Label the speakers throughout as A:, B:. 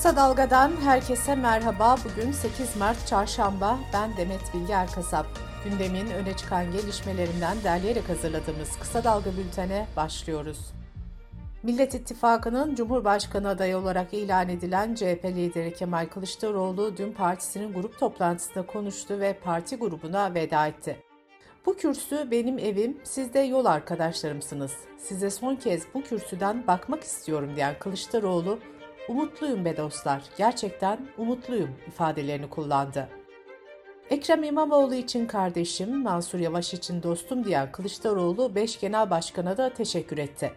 A: Kısa Dalga'dan herkese merhaba. Bugün 8 Mart Çarşamba. Ben Demet Bilge Erkasap. Gündemin öne çıkan gelişmelerinden derleyerek hazırladığımız Kısa Dalga bültene başlıyoruz. Millet İttifakı'nın Cumhurbaşkanı adayı olarak ilan edilen CHP lideri Kemal Kılıçdaroğlu dün partisinin grup toplantısında konuştu ve parti grubuna veda etti. Bu kürsü benim evim, siz de yol arkadaşlarımsınız. Size son kez bu kürsüden bakmak istiyorum diyen Kılıçdaroğlu, umutluyum be dostlar, gerçekten umutluyum ifadelerini kullandı. Ekrem İmamoğlu için kardeşim, Mansur Yavaş için dostum diyen Kılıçdaroğlu 5 genel başkana da teşekkür etti.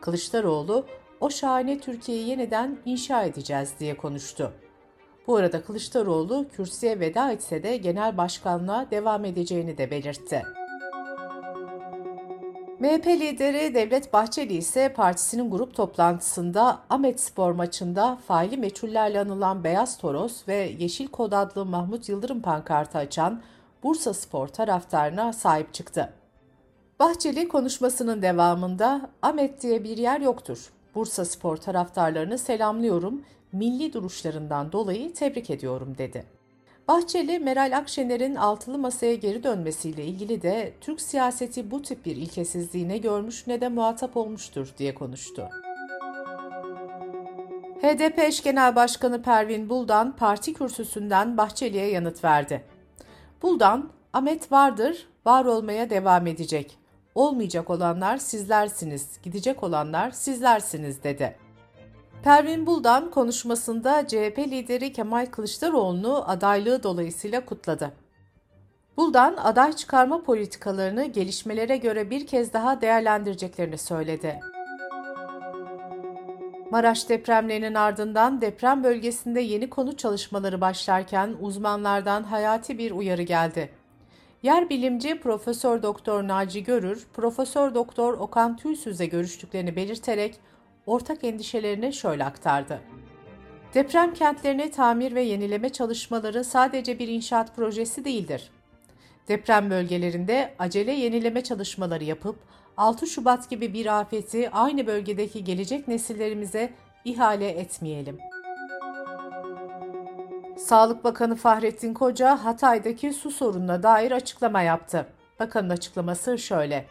A: Kılıçdaroğlu, o şahane Türkiye'yi yeniden inşa edeceğiz diye konuştu. Bu arada Kılıçdaroğlu kürsüye veda etse de genel başkanlığa devam edeceğini de belirtti. MHP lideri Devlet Bahçeli ise partisinin grup toplantısında Ahmet Spor maçında faili meçhullerle anılan Beyaz Toros ve Yeşil Kod adlı Mahmut Yıldırım pankartı açan Bursa Spor taraftarına sahip çıktı. Bahçeli konuşmasının devamında Ahmet diye bir yer yoktur. Bursa Spor taraftarlarını selamlıyorum, milli duruşlarından dolayı tebrik ediyorum dedi. Bahçeli, Meral Akşener'in altılı masaya geri dönmesiyle ilgili de Türk siyaseti bu tip bir ilkesizliği ne görmüş ne de muhatap olmuştur diye konuştu. HDP eş genel başkanı Pervin Buldan parti kürsüsünden Bahçeli'ye yanıt verdi. Buldan, Ahmet vardır, var olmaya devam edecek. Olmayacak olanlar sizlersiniz, gidecek olanlar sizlersiniz dedi. Pervin Buldan konuşmasında CHP lideri Kemal Kılıçdaroğlu'nu adaylığı dolayısıyla kutladı. Buldan aday çıkarma politikalarını gelişmelere göre bir kez daha değerlendireceklerini söyledi. Maraş depremlerinin ardından deprem bölgesinde yeni konu çalışmaları başlarken uzmanlardan hayati bir uyarı geldi. Yer bilimci Profesör Doktor Naci Görür, Profesör Doktor Okan Tüysüz'le görüştüklerini belirterek ortak endişelerini şöyle aktardı. Deprem kentlerini tamir ve yenileme çalışmaları sadece bir inşaat projesi değildir. Deprem bölgelerinde acele yenileme çalışmaları yapıp 6 Şubat gibi bir afeti aynı bölgedeki gelecek nesillerimize ihale etmeyelim. Sağlık Bakanı Fahrettin Koca Hatay'daki su sorununa dair açıklama yaptı. Bakanın açıklaması şöyle.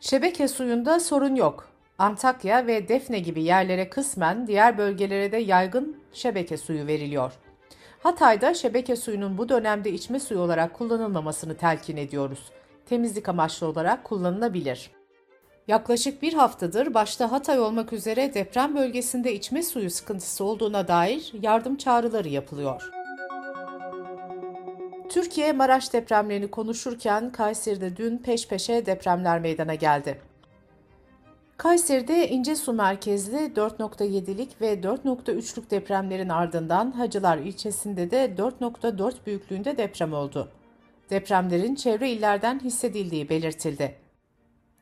A: Şebeke suyunda sorun yok. Antakya ve Defne gibi yerlere kısmen diğer bölgelere de yaygın şebeke suyu veriliyor. Hatay'da şebeke suyunun bu dönemde içme suyu olarak kullanılmamasını telkin ediyoruz. Temizlik amaçlı olarak kullanılabilir. Yaklaşık bir haftadır başta Hatay olmak üzere deprem bölgesinde içme suyu sıkıntısı olduğuna dair yardım çağrıları yapılıyor. Türkiye Maraş depremlerini konuşurken Kayseri'de dün peş peşe depremler meydana geldi. Kayseri'de İncesu merkezli 4.7'lik ve 4.3'lük depremlerin ardından Hacılar ilçesinde de 4.4 büyüklüğünde deprem oldu. Depremlerin çevre illerden hissedildiği belirtildi.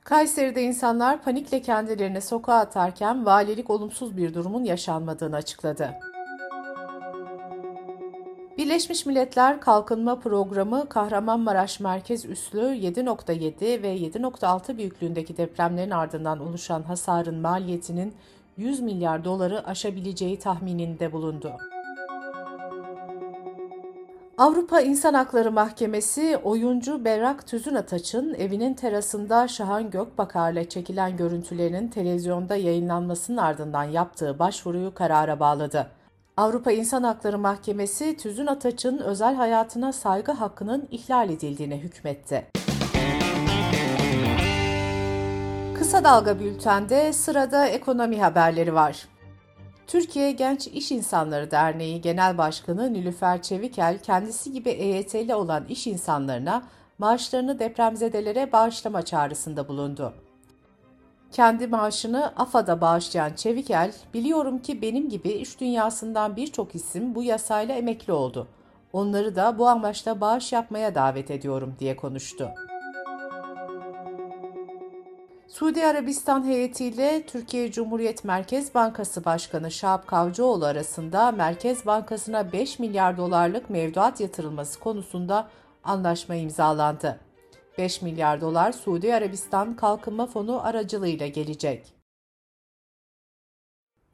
A: Kayseri'de insanlar panikle kendilerini sokağa atarken valilik olumsuz bir durumun yaşanmadığını açıkladı. Birleşmiş Milletler Kalkınma Programı Kahramanmaraş merkez üslü 7.7 ve 7.6 büyüklüğündeki depremlerin ardından oluşan hasarın maliyetinin 100 milyar doları aşabileceği tahmininde bulundu. Avrupa İnsan Hakları Mahkemesi oyuncu Berrak Tüzün Ataç'ın evinin terasında Şahan Gökbakar'la çekilen görüntülerinin televizyonda yayınlanmasının ardından yaptığı başvuruyu karara bağladı. Avrupa İnsan Hakları Mahkemesi Tüzün Ataç'ın özel hayatına saygı hakkının ihlal edildiğine hükmetti. Kısa Dalga Bülten'de sırada ekonomi haberleri var. Türkiye Genç İş İnsanları Derneği Genel Başkanı Nilüfer Çevikel, kendisi gibi EYT'li olan iş insanlarına maaşlarını depremzedelere bağışlama çağrısında bulundu. Kendi maaşını AFAD'a bağışlayan Çevikel, biliyorum ki benim gibi iş dünyasından birçok isim bu yasayla emekli oldu. Onları da bu amaçla bağış yapmaya davet ediyorum diye konuştu. Suudi Arabistan heyetiyle Türkiye Cumhuriyet Merkez Bankası Başkanı Şahap Kavcıoğlu arasında Merkez Bankası'na 5 milyar dolarlık mevduat yatırılması konusunda anlaşma imzalandı. 5 milyar dolar Suudi Arabistan Kalkınma Fonu aracılığıyla gelecek.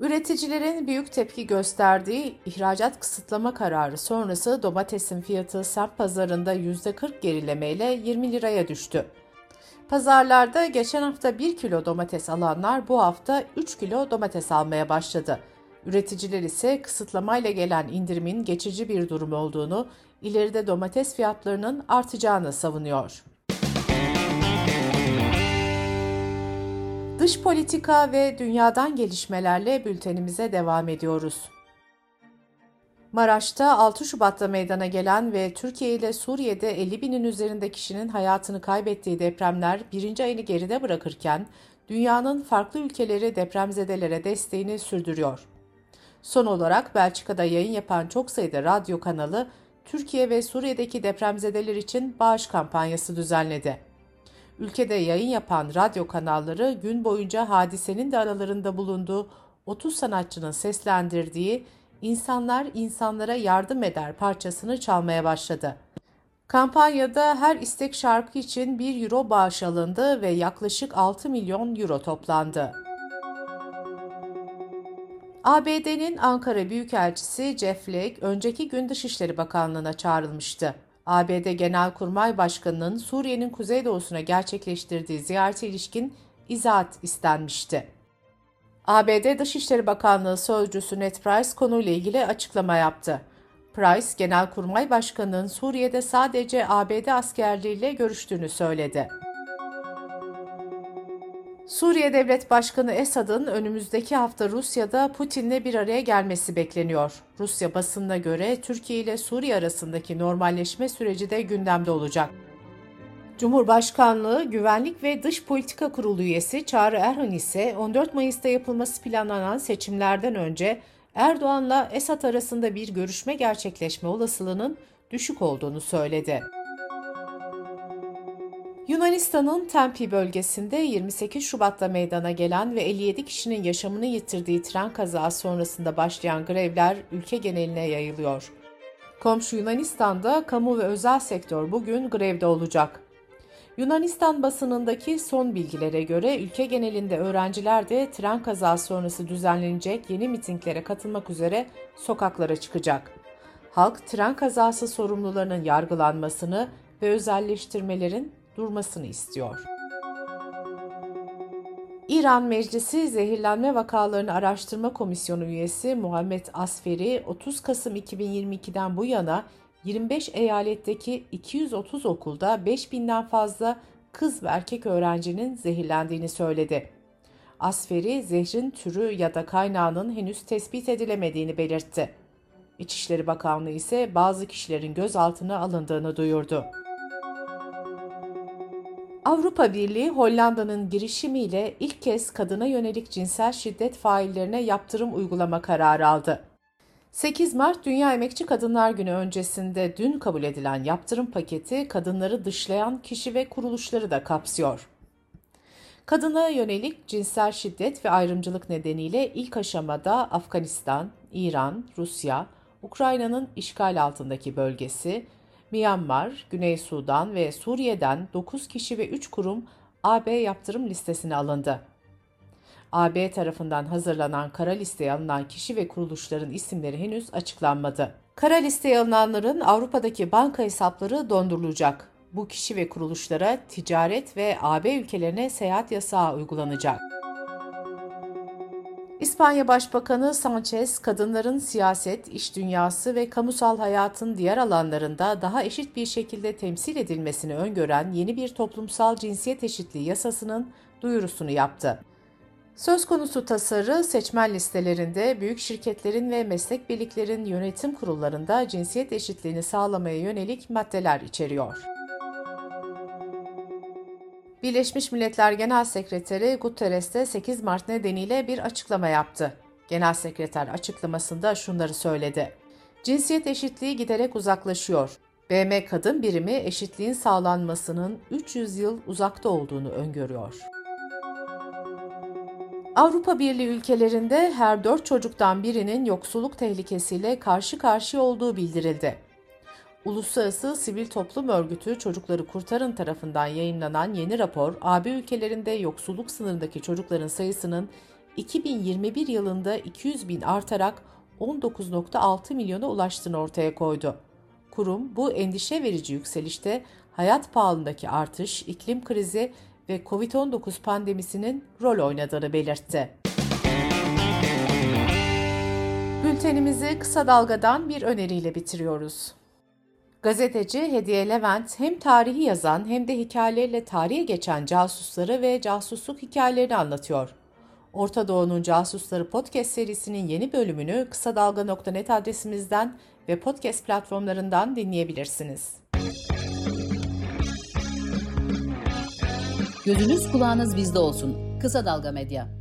A: Üreticilerin büyük tepki gösterdiği ihracat kısıtlama kararı sonrası domatesin fiyatı semt pazarında %40 gerilemeyle 20 liraya düştü. Pazarlarda geçen hafta 1 kilo domates alanlar bu hafta 3 kilo domates almaya başladı. Üreticiler ise kısıtlamayla gelen indirimin geçici bir durum olduğunu, ileride domates fiyatlarının artacağını savunuyor. Dış politika ve dünyadan gelişmelerle bültenimize devam ediyoruz. Maraş'ta 6 Şubat'ta meydana gelen ve Türkiye ile Suriye'de 50 binin üzerinde kişinin hayatını kaybettiği depremler birinci ayını geride bırakırken dünyanın farklı ülkeleri depremzedelere desteğini sürdürüyor. Son olarak Belçika'da yayın yapan çok sayıda radyo kanalı Türkiye ve Suriye'deki depremzedeler için bağış kampanyası düzenledi. Ülkede yayın yapan radyo kanalları gün boyunca hadisenin de aralarında bulunduğu 30 sanatçının seslendirdiği İnsanlar insanlara yardım eder parçasını çalmaya başladı. Kampanyada her istek şarkı için 1 euro bağış alındı ve yaklaşık 6 milyon euro toplandı. ABD'nin Ankara Büyükelçisi Jeff Flake önceki gün Dışişleri Bakanlığı'na çağrılmıştı. ABD Genelkurmay Başkanı'nın Suriye'nin kuzeydoğusuna gerçekleştirdiği ziyarete ilişkin izahat istenmişti. ABD Dışişleri Bakanlığı Sözcüsü Ned Price konuyla ilgili açıklama yaptı. Price, Genelkurmay Başkanı'nın Suriye'de sadece ABD askerliğiyle görüştüğünü söyledi. Suriye Devlet Başkanı Esad'ın önümüzdeki hafta Rusya'da Putin'le bir araya gelmesi bekleniyor. Rusya basınına göre Türkiye ile Suriye arasındaki normalleşme süreci de gündemde olacak. Cumhurbaşkanlığı Güvenlik ve Dış Politika Kurulu üyesi Çağrı Erhan ise 14 Mayıs'ta yapılması planlanan seçimlerden önce Erdoğan'la Esad arasında bir görüşme gerçekleşme olasılığının düşük olduğunu söyledi. Yunanistan'ın Tempi bölgesinde 28 Şubat'ta meydana gelen ve 57 kişinin yaşamını yitirdiği tren kazası sonrasında başlayan grevler ülke geneline yayılıyor. Komşu Yunanistan'da kamu ve özel sektör bugün grevde olacak. Yunanistan basınındaki son bilgilere göre ülke genelinde öğrenciler de tren kazası sonrası düzenlenecek yeni mitinglere katılmak üzere sokaklara çıkacak. Halk tren kazası sorumlularının yargılanmasını ve özelleştirmelerin durmasını istiyor. İran Meclisi Zehirlenme Vakalarını Araştırma Komisyonu üyesi Muhammed Asferi 30 Kasım 2022'den bu yana 25 eyaletteki 230 okulda 5000'den fazla kız ve erkek öğrencinin zehirlendiğini söyledi. Asferi, zehrin türü ya da kaynağının henüz tespit edilemediğini belirtti. İçişleri Bakanlığı ise bazı kişilerin gözaltına alındığını duyurdu. Avrupa Birliği Hollanda'nın girişimiyle ilk kez kadına yönelik cinsel şiddet faillerine yaptırım uygulama kararı aldı. 8 Mart Dünya Emekçi Kadınlar Günü öncesinde dün kabul edilen yaptırım paketi kadınları dışlayan kişi ve kuruluşları da kapsıyor. Kadına yönelik cinsel şiddet ve ayrımcılık nedeniyle ilk aşamada Afganistan, İran, Rusya, Ukrayna'nın işgal altındaki bölgesi, Myanmar, Güney Sudan ve Suriye'den 9 kişi ve 3 kurum AB yaptırım listesine alındı. AB tarafından hazırlanan kara listeye alınan kişi ve kuruluşların isimleri henüz açıklanmadı. Kara listeye alınanların Avrupa'daki banka hesapları dondurulacak. Bu kişi ve kuruluşlara ticaret ve AB ülkelerine seyahat yasağı uygulanacak. İspanya Başbakanı Sanchez, kadınların siyaset, iş dünyası ve kamusal hayatın diğer alanlarında daha eşit bir şekilde temsil edilmesini öngören yeni bir toplumsal cinsiyet eşitliği yasasının duyurusunu yaptı. Söz konusu tasarı seçmen listelerinde büyük şirketlerin ve meslek birliklerin yönetim kurullarında cinsiyet eşitliğini sağlamaya yönelik maddeler içeriyor. Birleşmiş Milletler Genel Sekreteri Guterres de 8 Mart nedeniyle bir açıklama yaptı. Genel Sekreter açıklamasında şunları söyledi. Cinsiyet eşitliği giderek uzaklaşıyor. BM kadın birimi eşitliğin sağlanmasının 300 yıl uzakta olduğunu öngörüyor. Avrupa Birliği ülkelerinde her dört çocuktan birinin yoksulluk tehlikesiyle karşı karşıya olduğu bildirildi. Uluslararası Sivil Toplum Örgütü Çocukları Kurtarın tarafından yayınlanan yeni rapor, AB ülkelerinde yoksulluk sınırındaki çocukların sayısının 2021 yılında 200 bin artarak 19.6 milyona ulaştığını ortaya koydu. Kurum bu endişe verici yükselişte hayat pahalılığındaki artış, iklim krizi ve Covid-19 pandemisinin rol oynadığını belirtti. Bültenimizi kısa dalgadan bir öneriyle bitiriyoruz. Gazeteci Hediye Levent hem tarihi yazan hem de hikayeleriyle tarihe geçen casusları ve casusluk hikayelerini anlatıyor. Orta Doğu'nun Casusları podcast serisinin yeni bölümünü kısa dalga.net adresimizden ve podcast platformlarından dinleyebilirsiniz.
B: Gözünüz kulağınız bizde olsun. Kısa Dalga Medya.